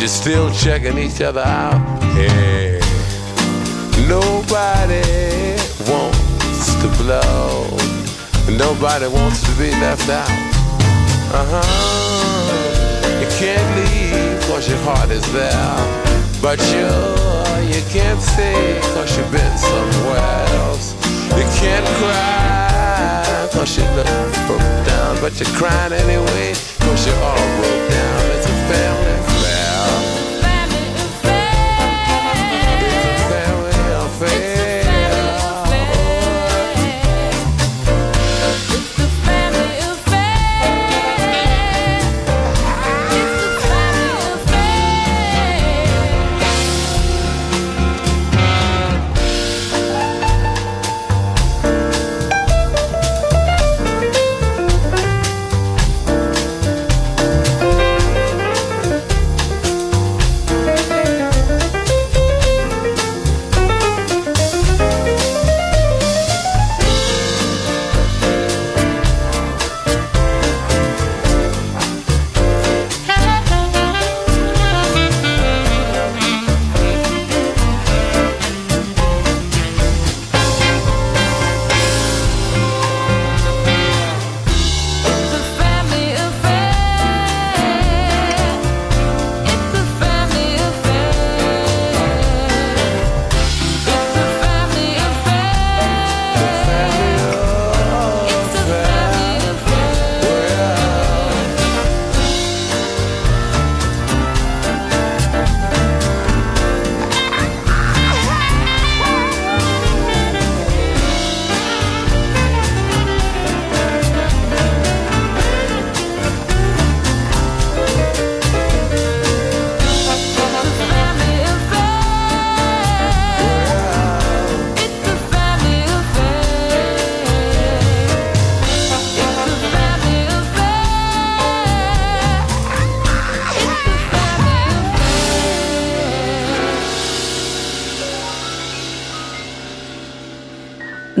You're still checking each other out. Hey, nobody wants to blow. Nobody wants to be left out. Uh-huh. You can't leave cause your heart is there. But you, you can't stay cause you've been somewhere else. You can't cry cause you look broke down. But you're crying anyway cause you're all broke down. It's a family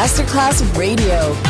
Masterclass Radio.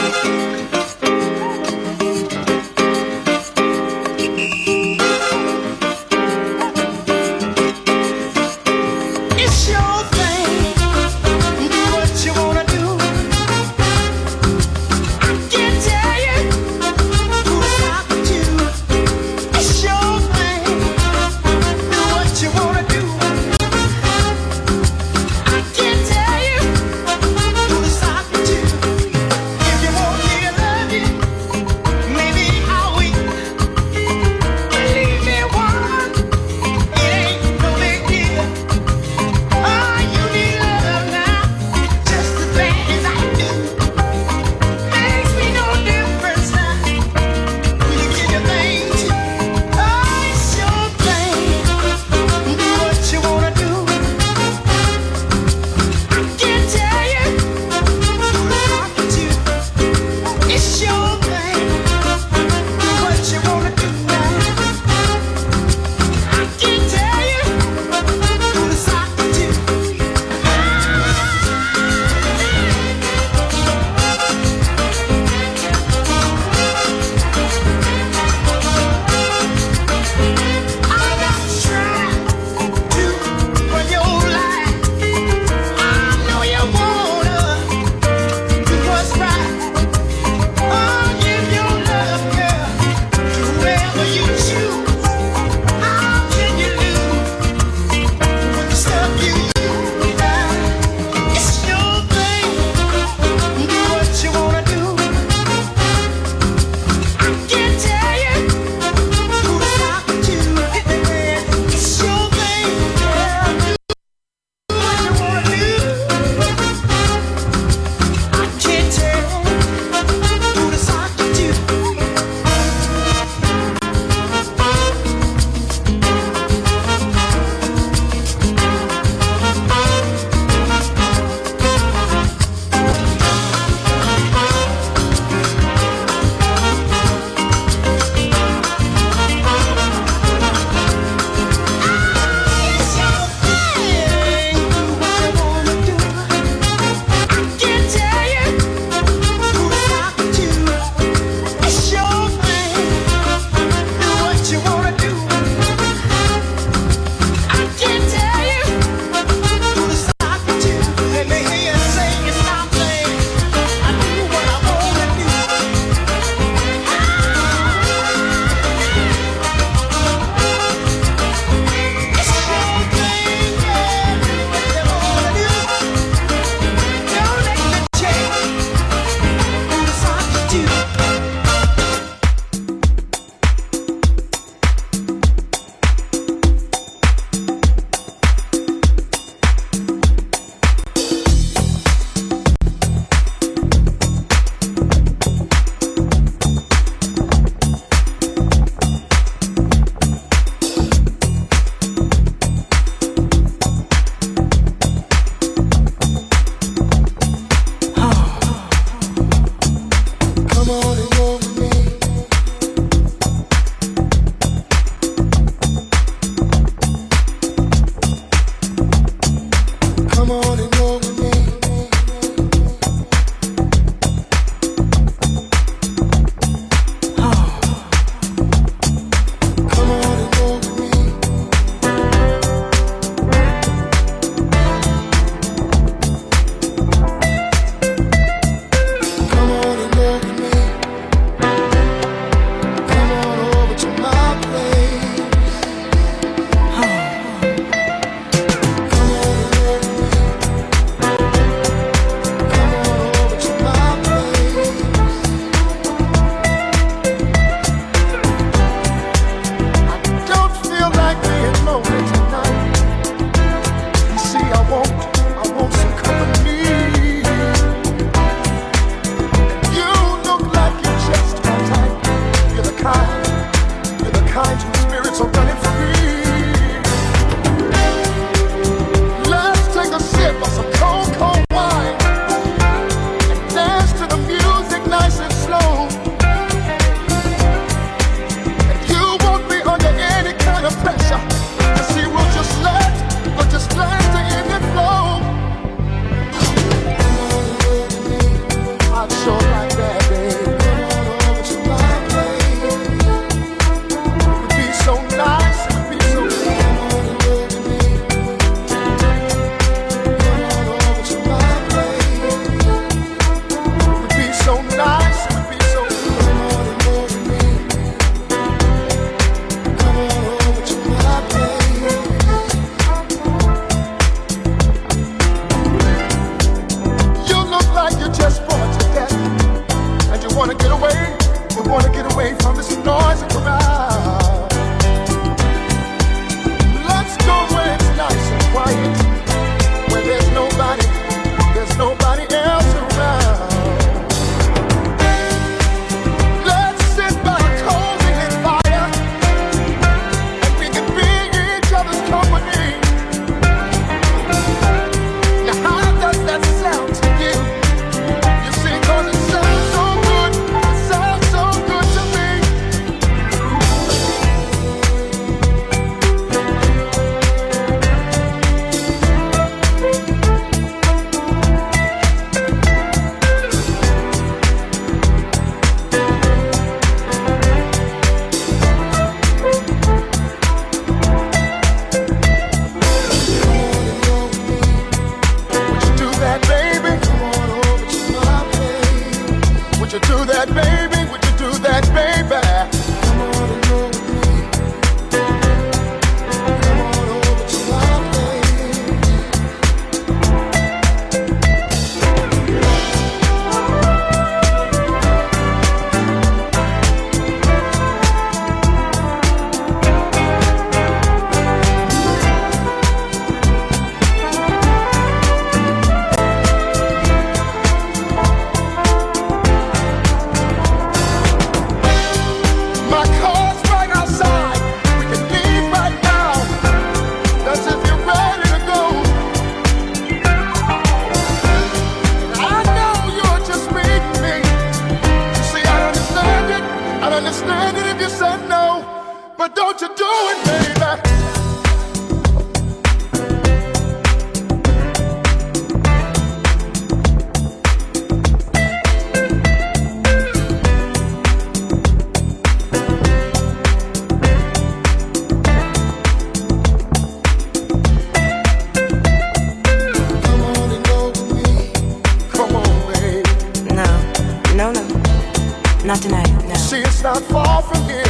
Tonight, no. See, it's not far from here.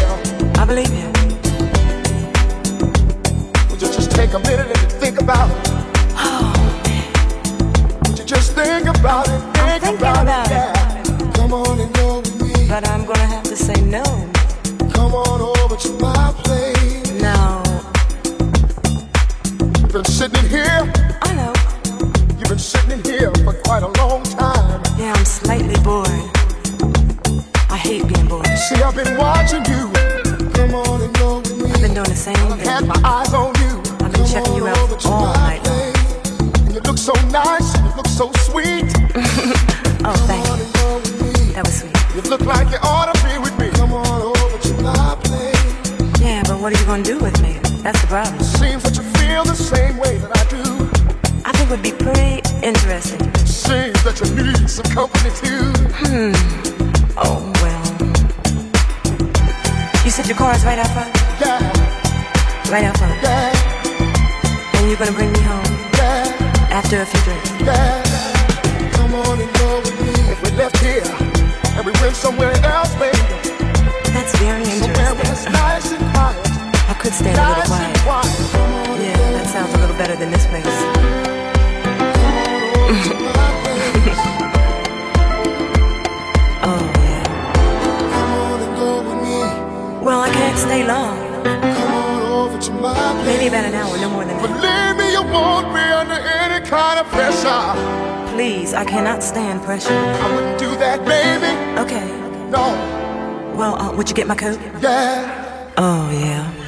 I believe you. Would you just take a minute and think about it? Oh, Would you just think about it? Think I'm thinking about it. Yeah. Come on and go with me. But I'm gonna have to say no. Come on over to my place. No. You've been sitting here. I know. You've been sitting in here See, I've been watching you. Come on and go with me. I've been doing the same I've had thing. my eyes on you. I've been checking you out all night long. And you look so nice. You look so sweet. Oh, thank you. and go with me. That was sweet. You look like you ought to be with me. Come on over to my place. Yeah, but what are you gonna do with me? That's the problem. Seems that you feel the same way that I do. I think it would be pretty interesting. Seems that you need some company too. Hmm. Oh. You said your car is right out front? Yeah, Right out front. yeah, And you're gonna bring me home yeah, after a few drinks. yeah. Come on and go with me. If we left here and we went somewhere else, baby, That's very somewhere where it's interesting. nice and quiet, I could stay a little nice quiet. quiet. Come on and Yeah, that sounds a little better than this place. Well, I can't stay long. Come on over to my place. Maybe about an hour, no more than that. Believe me, you won't be under any kind of pressure. Please, I cannot stand pressure. I wouldn't do that, baby. Okay. No, Well, uh, would you get my coat? yeah. Oh, yeah.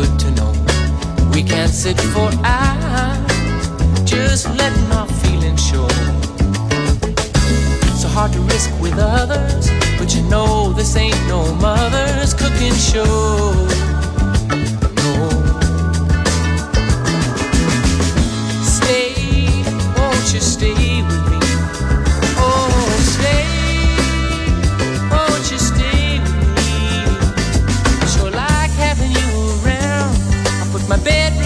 Good to know we can't sit for hours, just letting our feelings show. So hard to risk with others, but you know this ain't no mother's cooking show. No. Stay, won't you stay with me? Bedroom